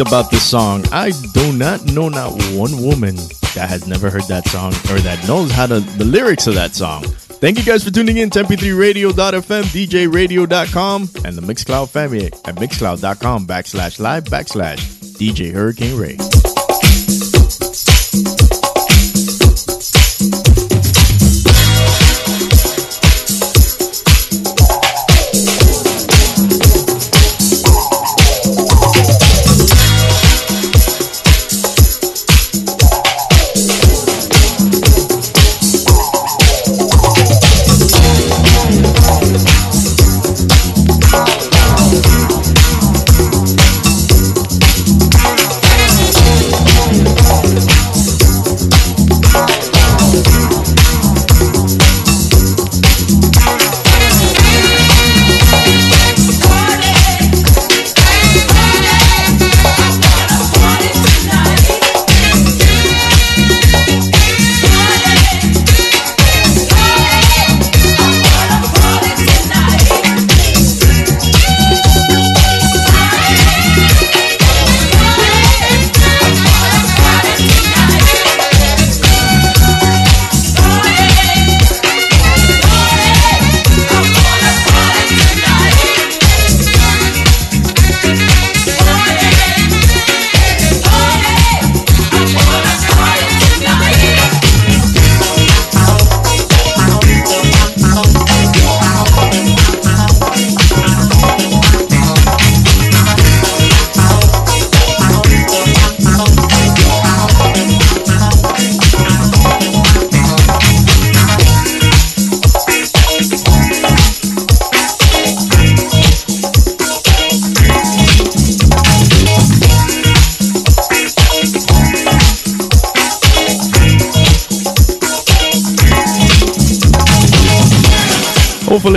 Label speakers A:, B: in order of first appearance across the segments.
A: about this song. I do not know not one woman that has never heard that song or that knows how to the lyrics of that song. Thank you guys for tuning in to mp3radio.fm, djradio.com, and the Mixcloud family at mixcloud.com backslash live backslash DJ Hurricane Ray.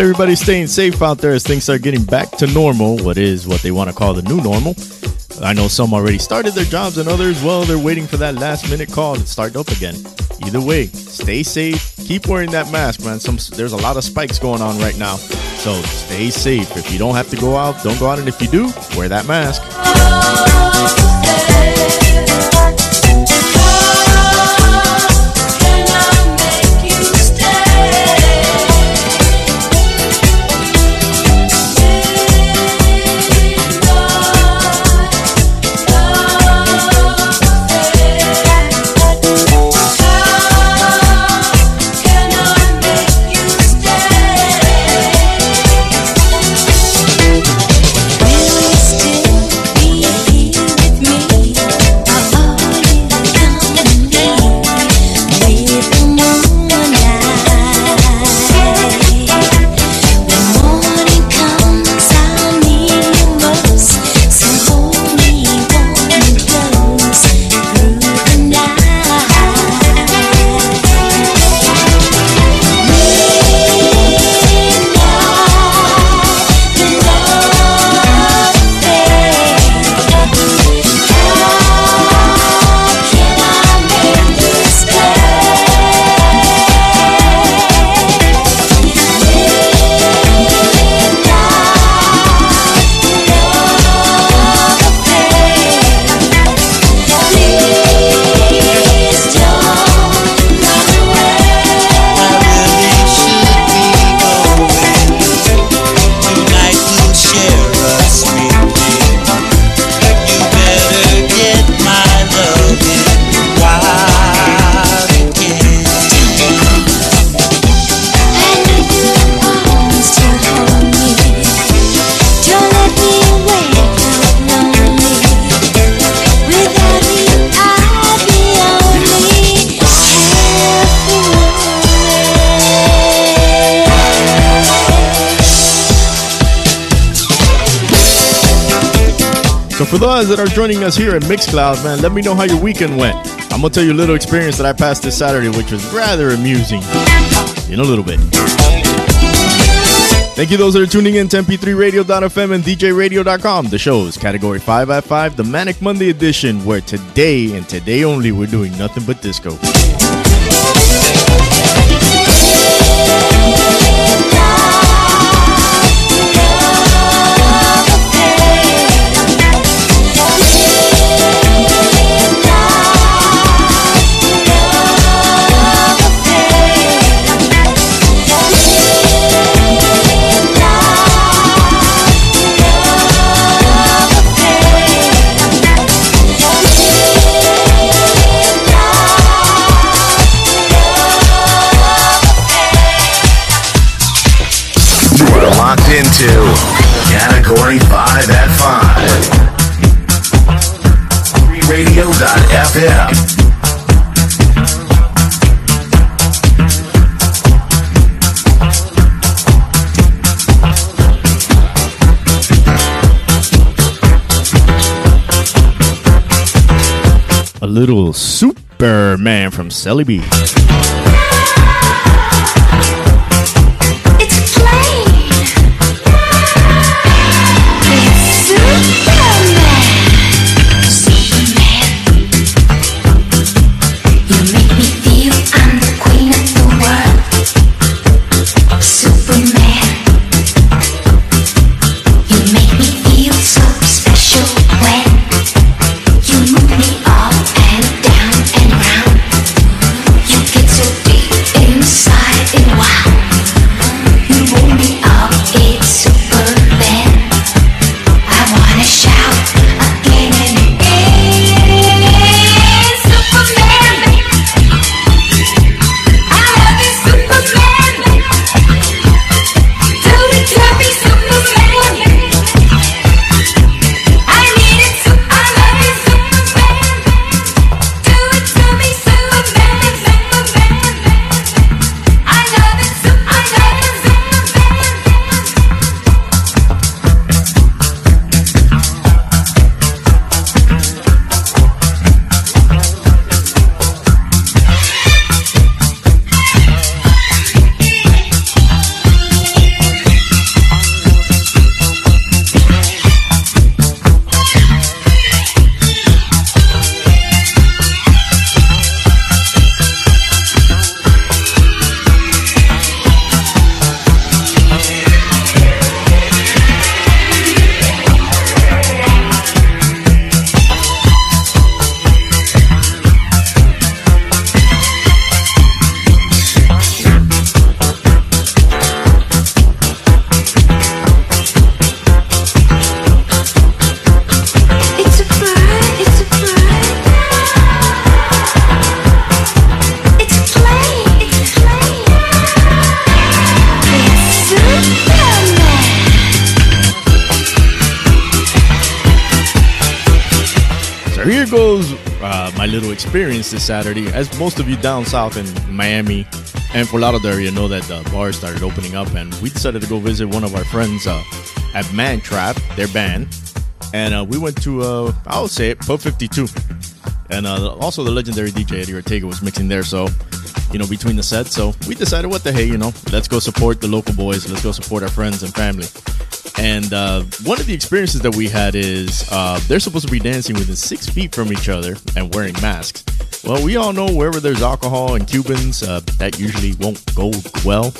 A: Everybody's staying safe out there as things are getting back to normal. What is what they want to call the new normal. I know some already started their jobs, and others, well, they're waiting for that last minute call to start up again. Either way, stay safe. Keep wearing that mask, man. Some there's a lot of spikes going on right now, so stay safe. If you don't have to go out, don't go out, and if you do, wear that mask. That are joining us here at Mixcloud, man, let me know how your weekend went. I'm gonna tell you a little experience that I passed this Saturday, which was rather amusing. In a little bit. Thank you those that are tuning in to mp3radio.fm and djradio.com. The show is category 5 at 5, the Manic Monday edition, where today and today only we're doing nothing but disco.
B: Little Superman from Celly Saturday. As most of you down south in Miami and Fort Lauderdale area know that the bars started opening up, and we decided to go visit one of our friends uh, at Man Trap, their band, and uh, we went to uh, I would say it, Pub 52, and uh, also the legendary DJ Eddie Ortega was mixing there. So you know, between the sets. So we decided, what the hey, you know, let's go support the local boys. Let's go support our friends and family. And uh, one of the experiences that we had is uh, they're supposed to be dancing within six feet from each other and wearing masks. Well, we all know wherever there's alcohol and Cubans, uh, that usually won't go well.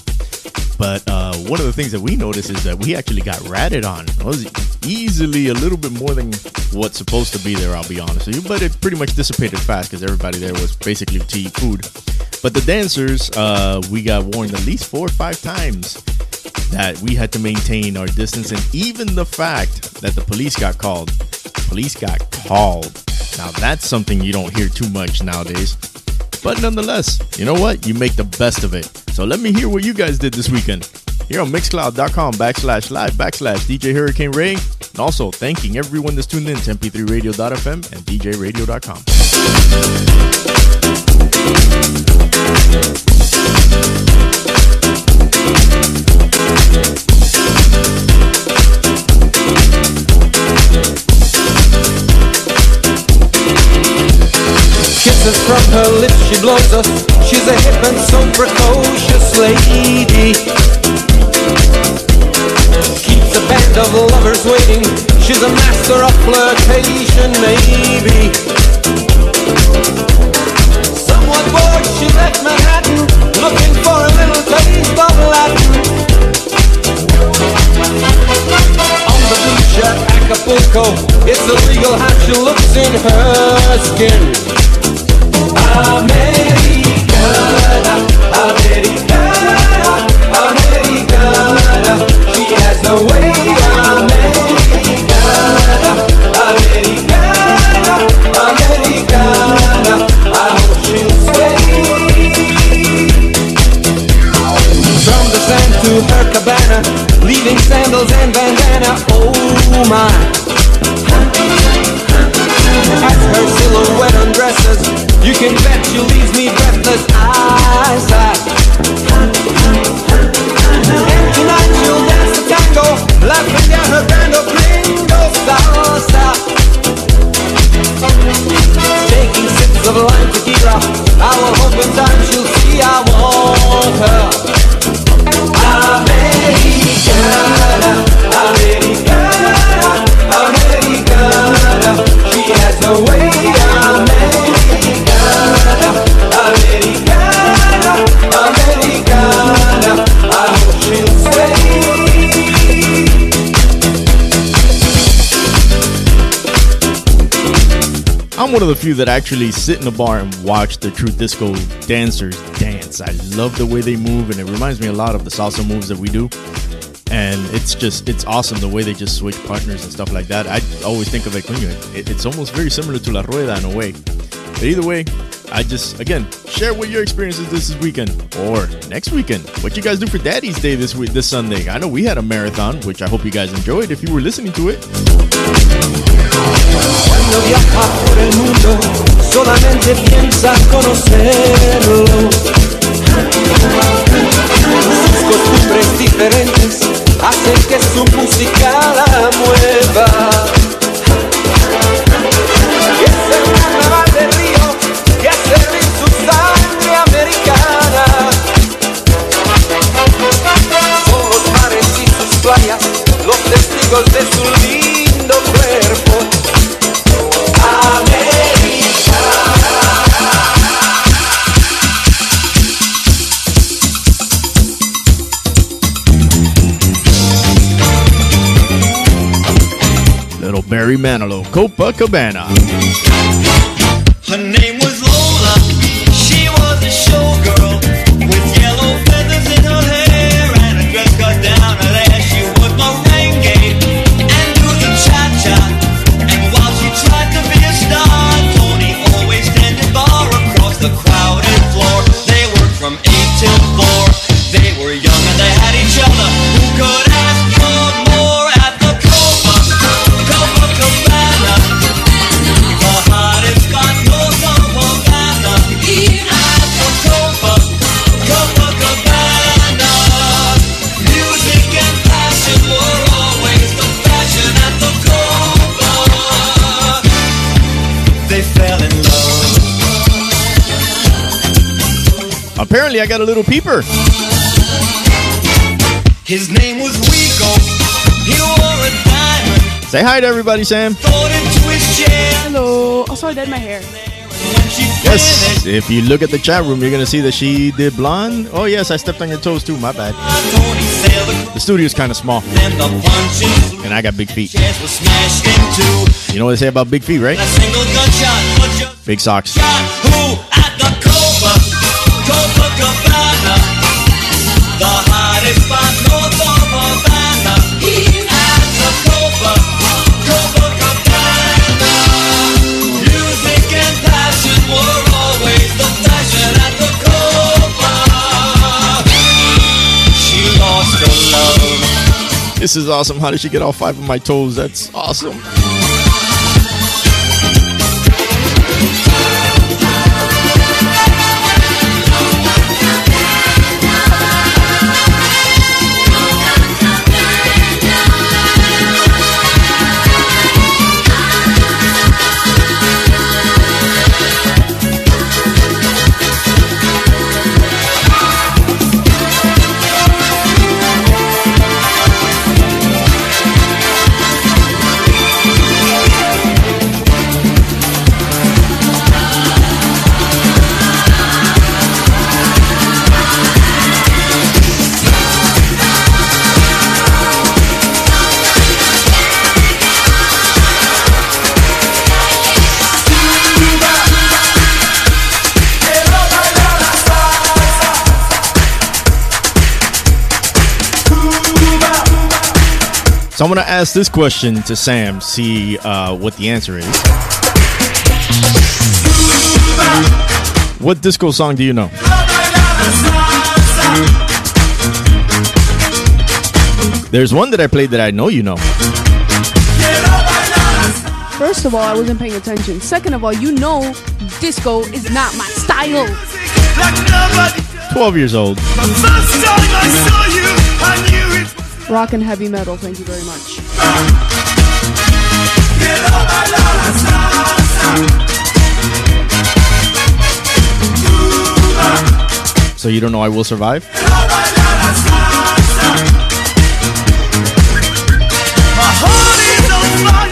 B: But uh, one of the things that we noticed is that we actually got ratted on. It was easily a little bit more than what's supposed to be there, I'll be honest with you. But it pretty much dissipated fast because everybody there was basically to eat food. But the dancers, uh, we got warned at least four or five times that we had to maintain our distance, and even the fact that the police got called. Police got called. Now that's something you don't hear too much nowadays. But nonetheless, you know what? You make the best of it. So let me hear what you guys did this weekend. Here on Mixcloud.com backslash live backslash DJ Hurricane Ray. And also thanking everyone that's tuned in to MP3Radio.fm and DJRadio.com.
C: Kisses from her lips, she blows us. She's a hip and so precocious lady. Keeps a band of lovers waiting. She's a master of flirtation, maybe. Somewhat bored, she left Manhattan, looking for a little taste of Latin. On the beach at Acapulco, it's illegal how she looks in her skin. Americana, Americana,
B: I'm one of the few that actually sit in a bar and watch the true disco dancers dance. I love the way they move, and it reminds me a lot of the salsa moves that we do. And it's just, it's awesome the way they just switch partners and stuff like that. I always think of coño, it, it's almost very similar to La Rueda in a way. But either way, I just, again, share what your experiences this weekend or next weekend. What you guys do for Daddy's Day this week, this Sunday. I know we had a marathon, which I hope you guys enjoyed if you were listening to it.
C: Cuando viaja por el mundo, solamente piensa conocerlo. Sus costumbres diferentes hacen que su música la mueva. Y es el carnaval del río que hace hervir su sangre americana. Son los mares y sus playas los testigos de
B: Barry Manilow, Copacabana. Apparently, I got a little peeper.
D: His name was Rico. He wore a diamond.
B: Say hi to everybody, Sam.
D: Thought into his chair.
E: Hello. Also, I dyed my hair.
B: Yes, if you look at the chat room, you're gonna see that she did blonde. Oh yes, I stepped on your toes too. My bad.
D: Tony sailed across
B: The studio's kind of small,
D: and the punching
B: and I got big feet.
D: chairs were smashed in.
B: You know what they say about big feet, right?
D: A single gunshot, but
B: Big socks. This is awesome. How did she get all five of my toes? That's awesome. So I'm going to ask this question to Sam, see uh, what the answer is. What disco song do you know?
F: There's one that I played that I know you know.
A: First of all, I wasn't paying attention. Second of all, you know disco is not my style.
F: 12 years old
A: rock and heavy metal. Thank you very much.
F: So you don't know I will survive?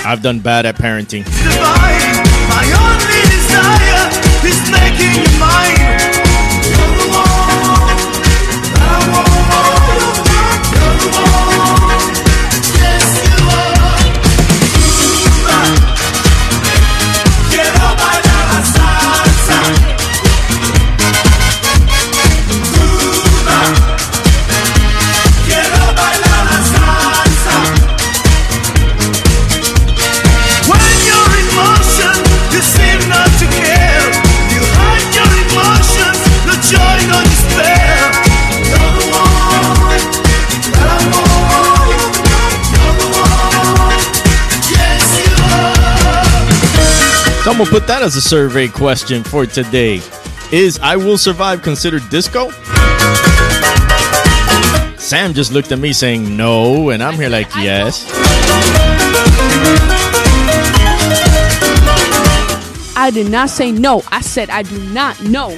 F: I've done bad at parenting. Someone put that as a survey question for today. Is I Will Survive considered disco? Sam just looked at me saying no, and I'm here like yes.
A: I did not say no. I said I do not know.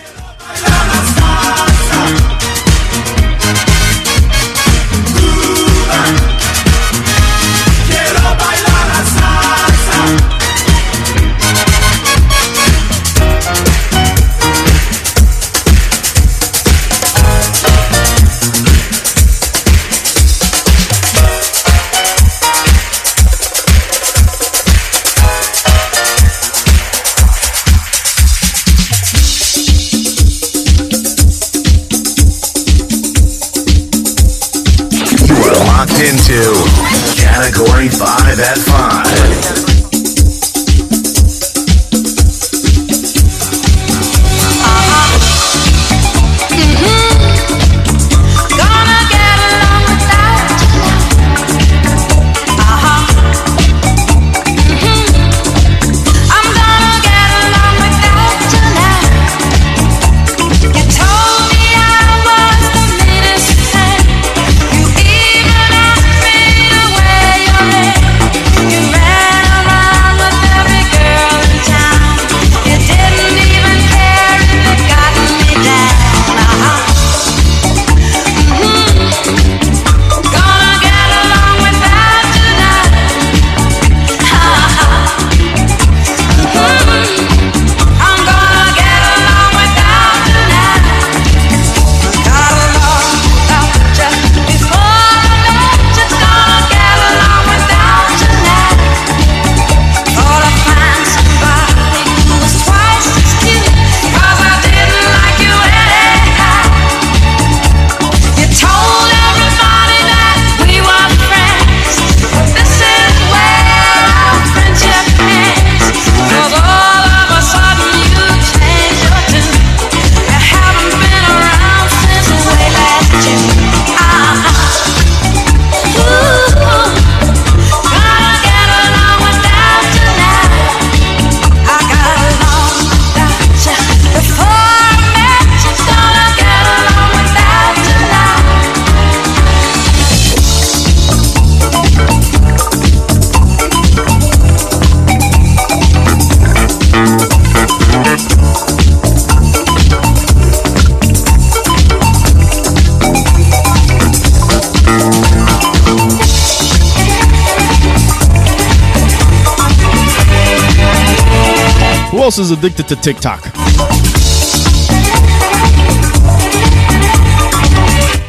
B: Who
F: else is addicted to TikTok?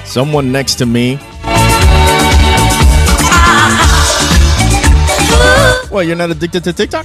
F: Someone next to me. Well, you're not addicted to TikTok?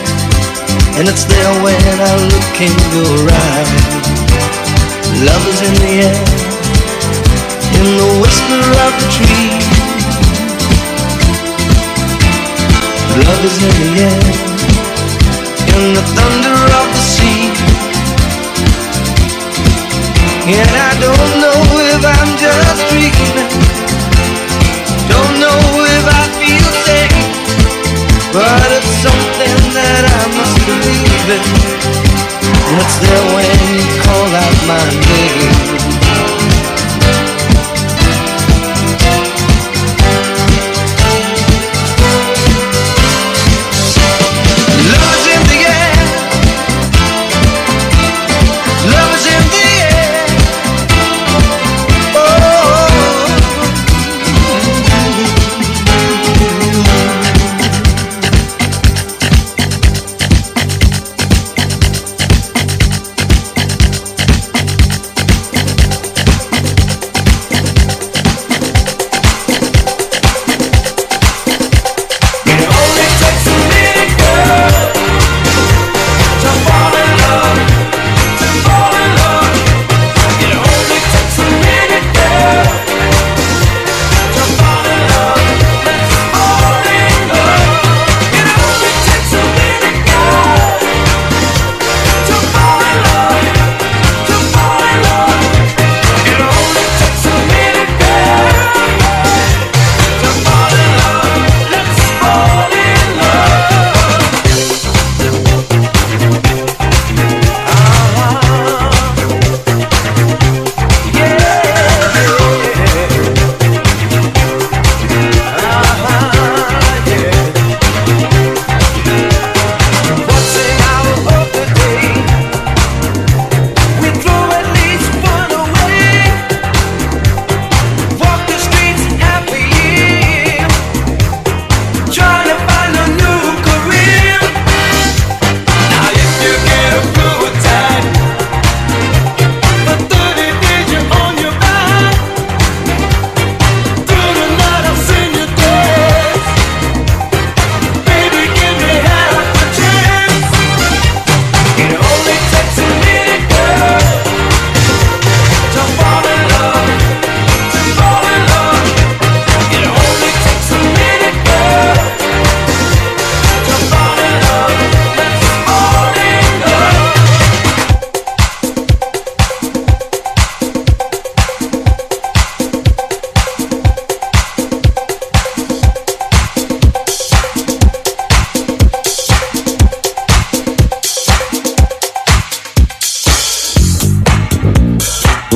C: And it's there when I look in your eyes. Love is in the air, in the whisper of the tree. Love is in the air, in the thunder of the sea. And I don't know if I'm just dreaming. Don't know if I feel safe. But something that I must believe in. And it's there when you call out my name.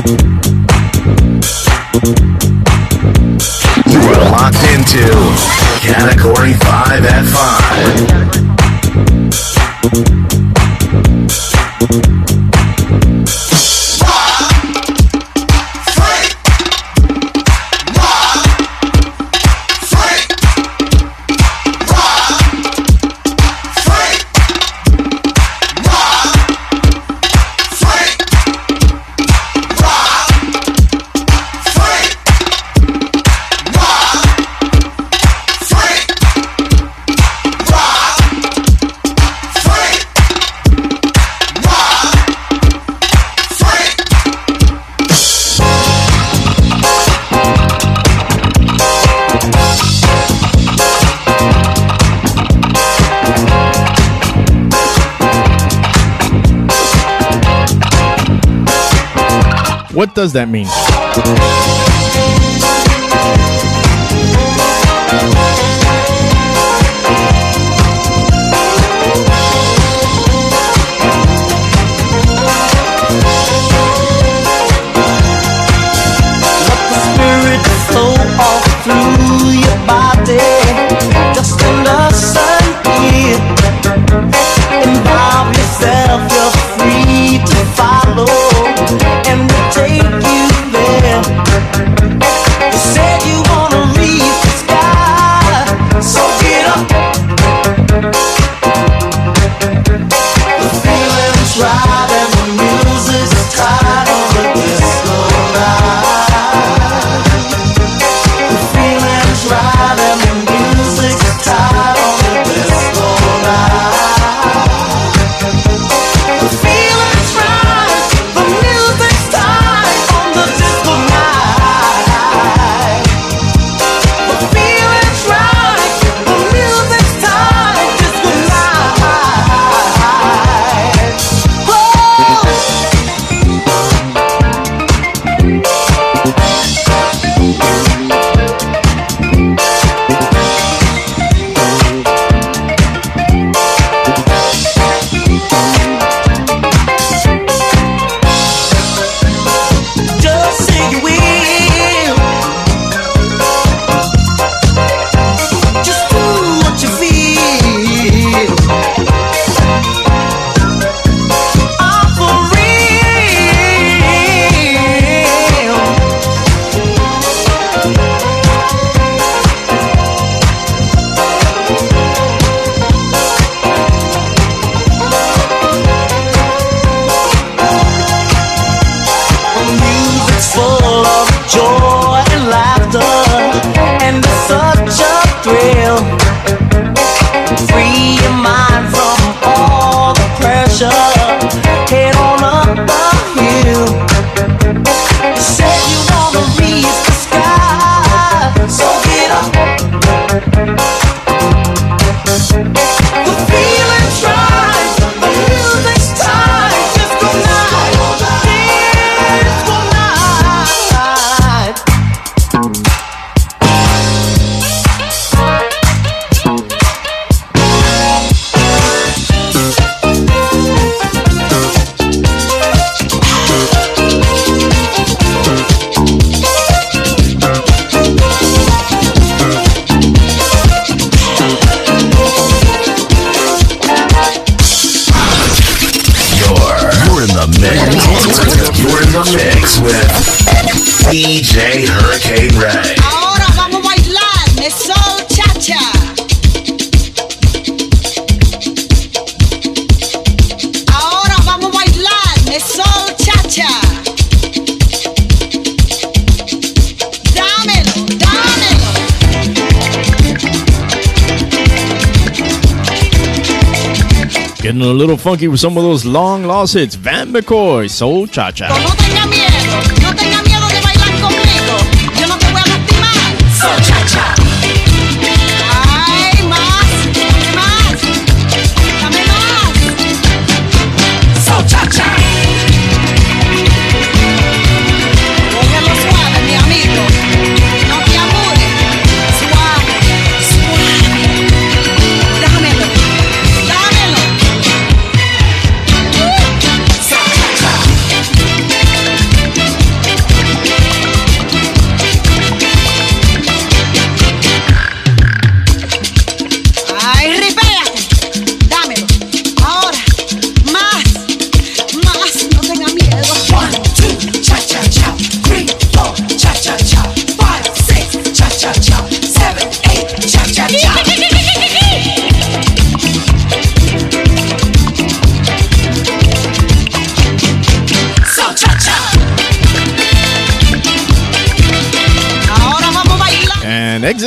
C: You
G: are locked into Category 5 at 5.
F: Does that mean?
H: funky with some of those long lost hits. Van McCoy, Soul Cha Cha.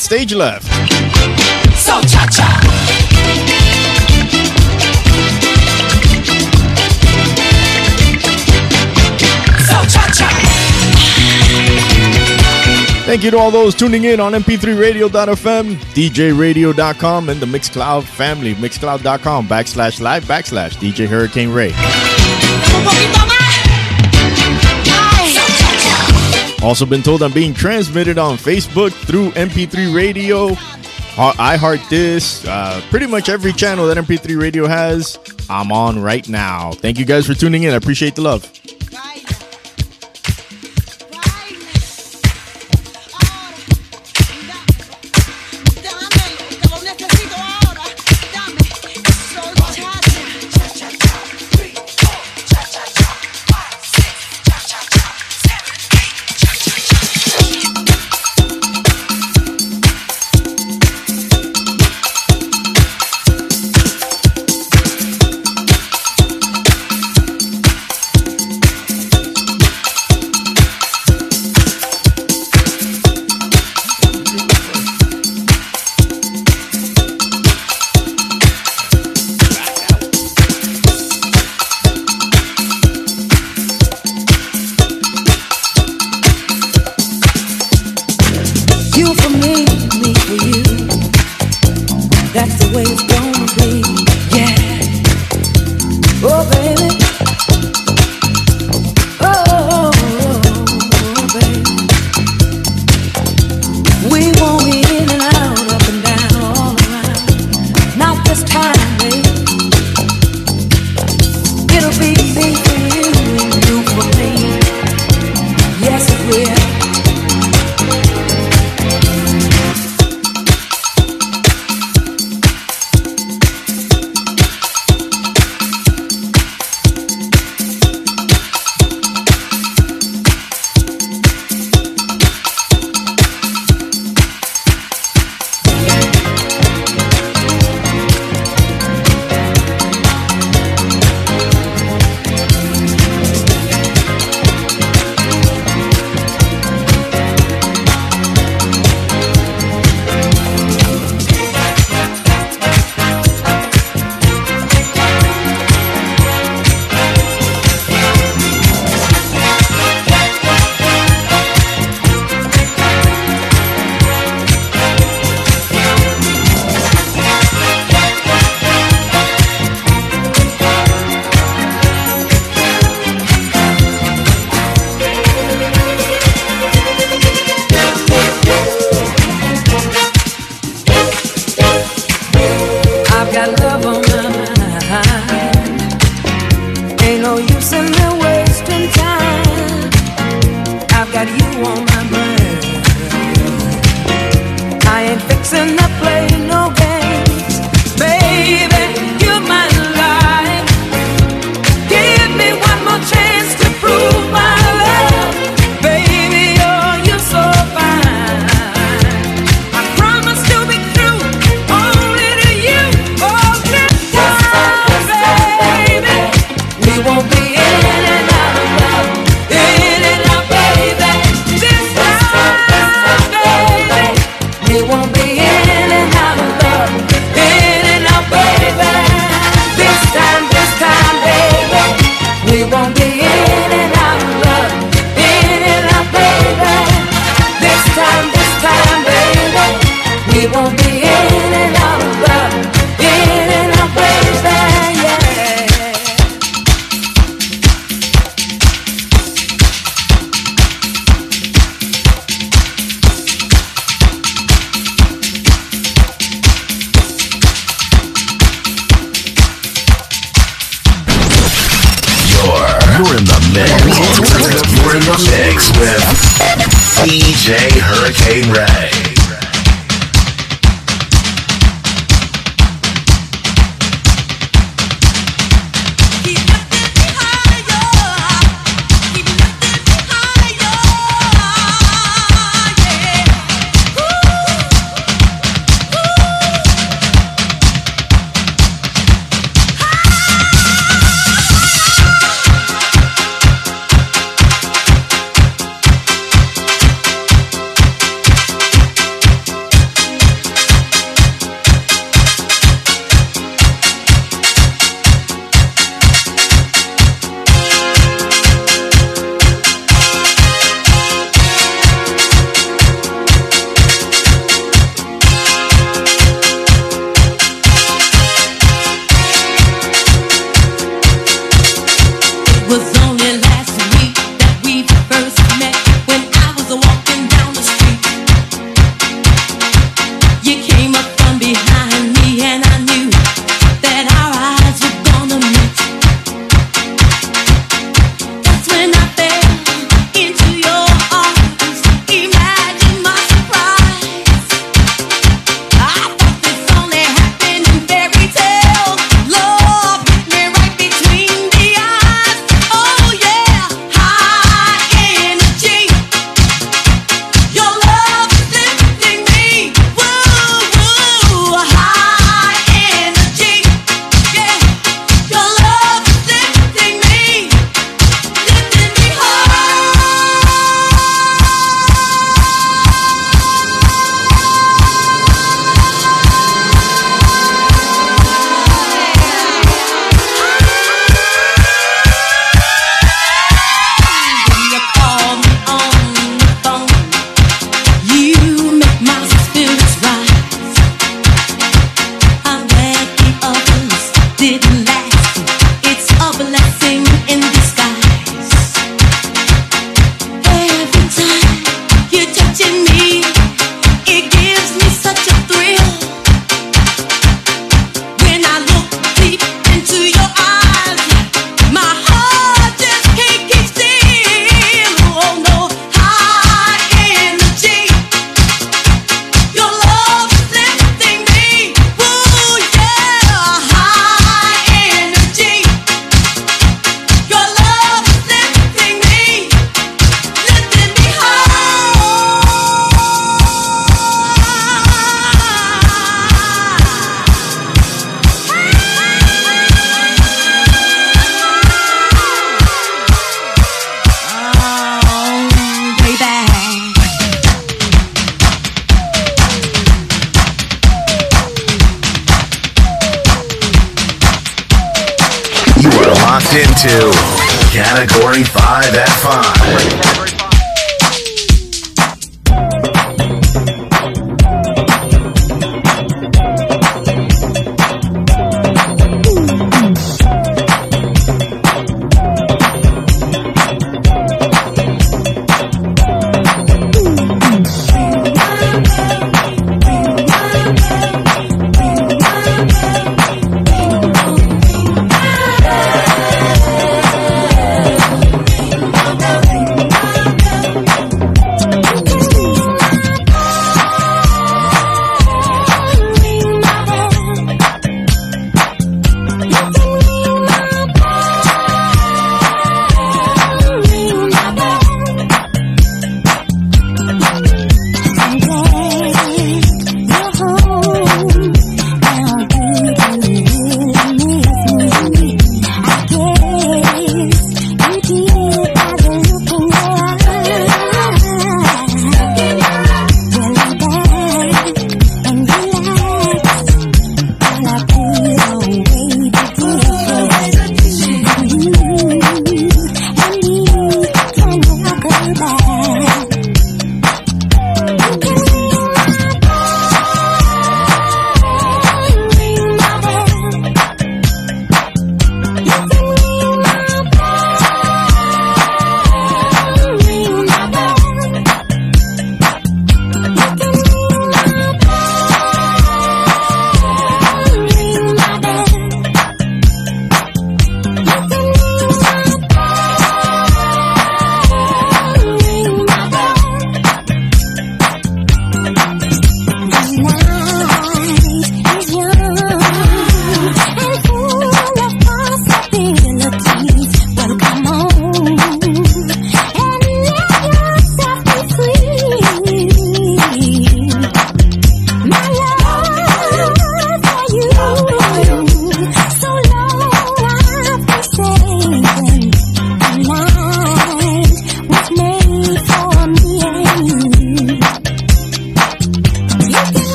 H: stage left.
B: So cha cha.
H: Thank you to all those tuning in on mp3radio.fm, djradio.com, and the Mixcloud family, mixcloud.com backslash live backslash DJ Hurricane Ray. Also, been told I'm being transmitted on Facebook through MP3 Radio, uh, iHeart This, uh, pretty much every channel that MP3 Radio has. I'm on right now. Thank you guys for tuning in. I appreciate the love.
C: use in me wasting time. I've got you on my mind. I ain't fixing
G: the
A: place.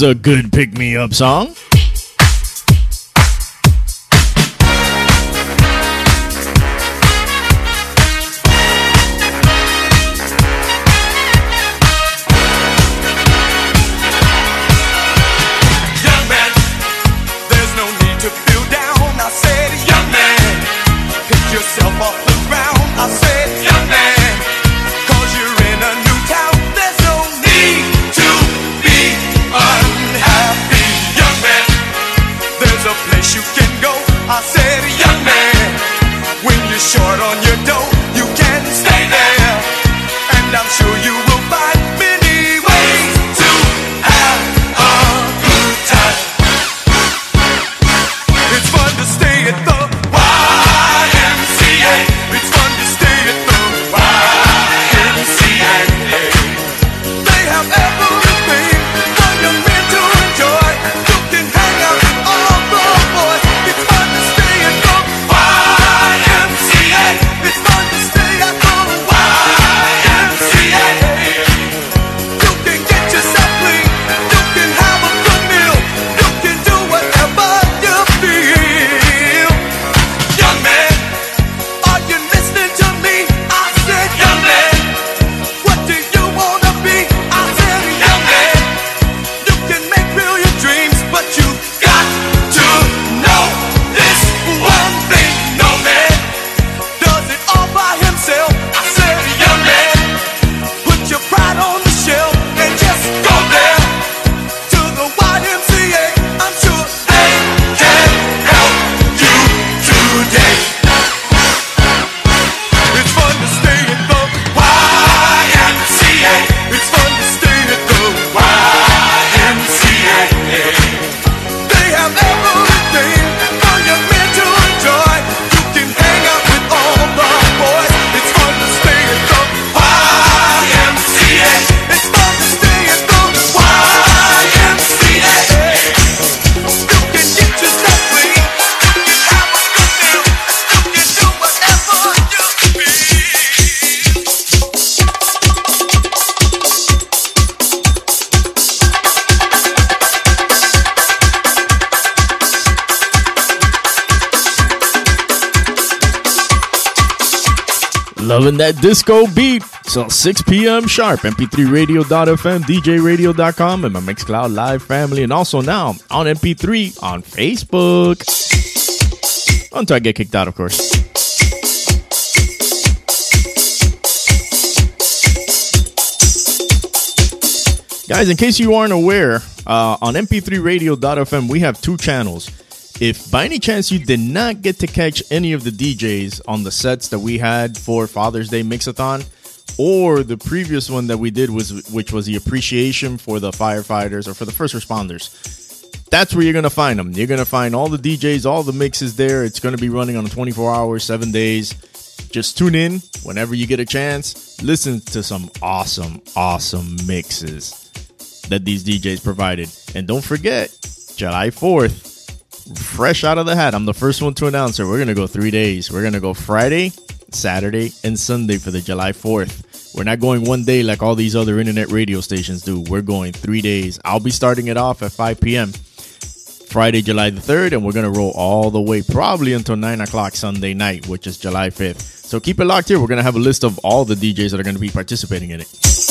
I: Here's a good pick me up song. Disco beat. Till 6 p.m. sharp. MP3radio.fm, DJRadio.com, and my Mixcloud Live family. And also now on MP3 on Facebook. Until I get kicked out, of course. Guys, in case you aren't aware, uh, on mp3radio.fm, we have two channels. If by any chance you did not get to catch any of the DJs on the sets that we had for Father's Day Mixathon, or the previous one that we did was which was the appreciation for the firefighters or for the first responders, that's where you're gonna find them. You're gonna find all the DJs, all the mixes there. It's gonna be running on 24 hours, seven days. Just tune in whenever you get a chance. Listen to some awesome, awesome mixes that these DJs provided. And don't forget, July 4th, fresh out of the hat. I'm the first one to announce it. We're going to go three days. We're going to go Friday, Saturday, and Sunday for the July 4th. We're not going one day like all these other internet radio stations do. We're going three days. I'll be starting it off at 5 p.m. Friday, July the 3rd, and we're going to roll all the way probably until 9 o'clock Sunday night, which is July 5th. So keep it locked here. We're going to have a list of all the DJs that are going to be participating in it.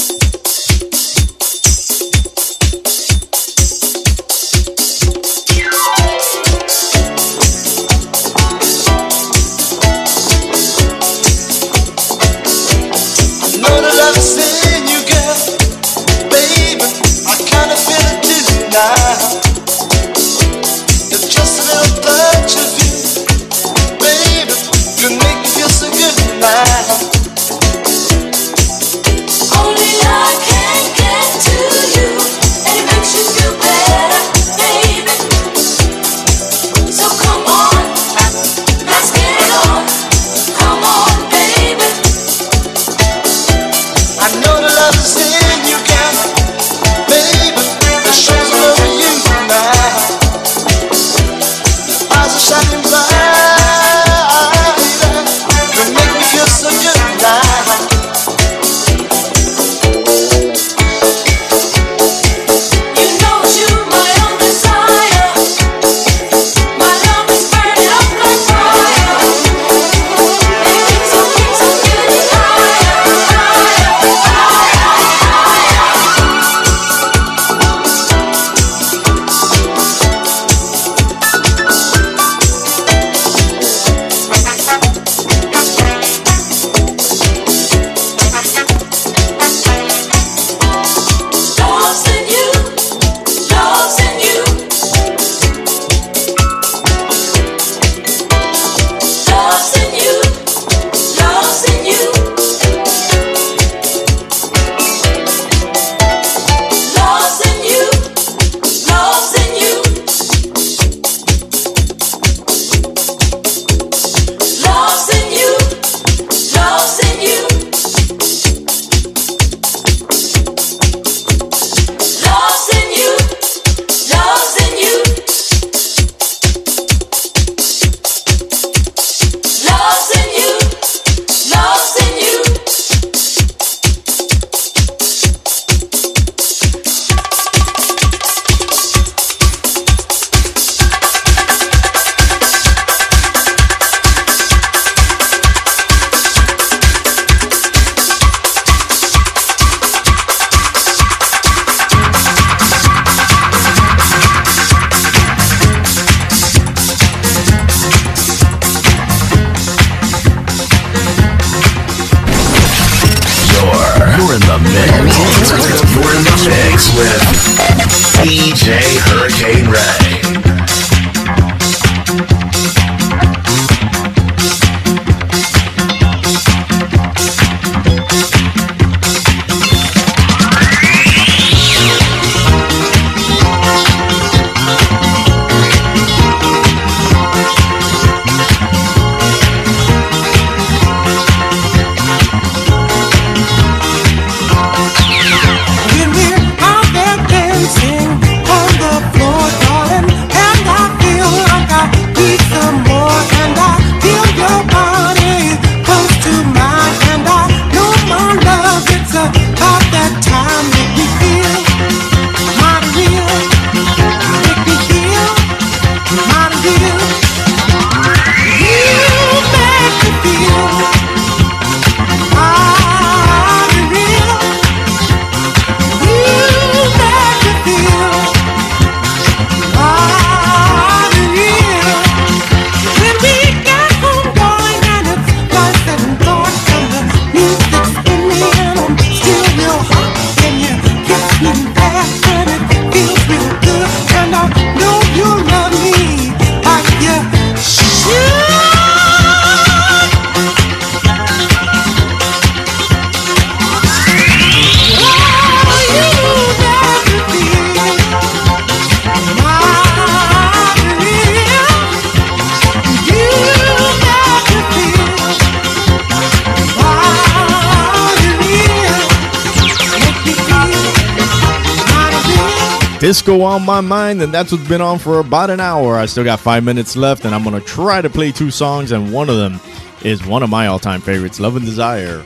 B: Disco on my mind, and that's what's been on for about an hour. I still got five minutes left, and I'm gonna try to play two songs, and one of them is one of my all-time favorites, "Love and Desire."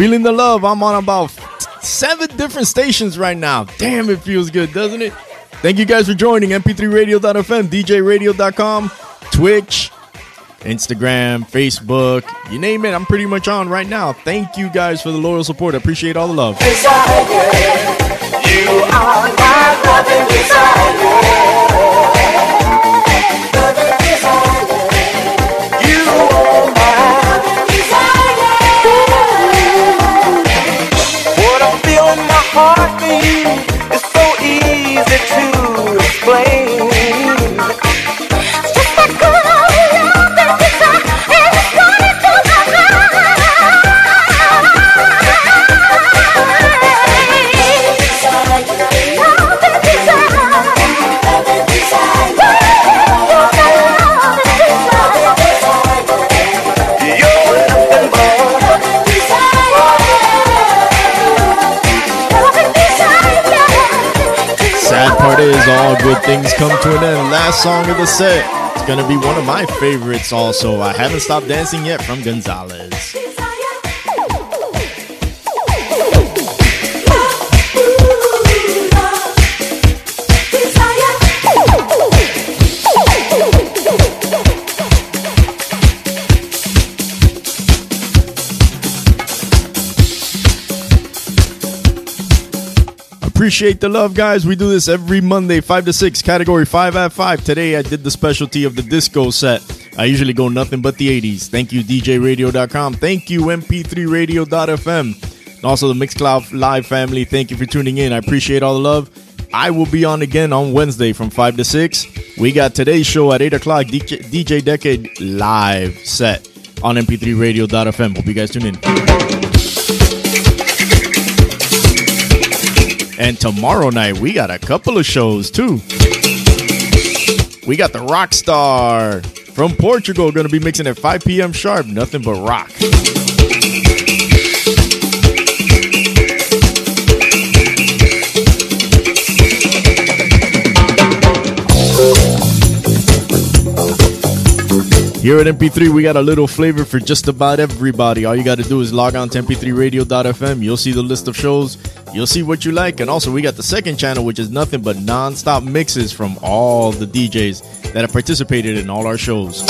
B: Feeling the love. I'm on about seven different stations right now. Damn, it feels good, doesn't it? Thank you guys for joining mp3radio.fm, djradio.com, Twitch, Instagram, Facebook, you name it. I'm pretty much on right now. Thank you guys for the loyal support. I appreciate all the love.
F: What
B: all good things come to an end. Last song of the set. It's gonna be one of my favorites. Also, I haven't stopped dancing yet from Gonzalez. Appreciate the love, guys. We do this every Monday, 5 to 6, category 5 at 5. Today, I did the specialty of the disco set. I usually go nothing but the 80s. Thank you, DJRadio.com. Thank you, MP3Radio.fm. And also the Mixcloud Live family, thank you for tuning in. I appreciate all the love. I will be on again on Wednesday from 5 to 6. We got today's show at 8 o'clock, DJ, DJ Decade live set on mp3radio.fm. Hope you guys tune in. And tomorrow night, we got a couple of shows too. We got the rock star from Portugal going to be mixing at 5 p.m. sharp. Nothing but rock. Here at MP3, we got a little flavor for just about everybody. All you got to do is log on to mp3radio.fm. You'll see the list of shows. You'll see what you like. And also, we got the second channel, which is nothing but non-stop mixes from all the DJs that have participated in all our shows.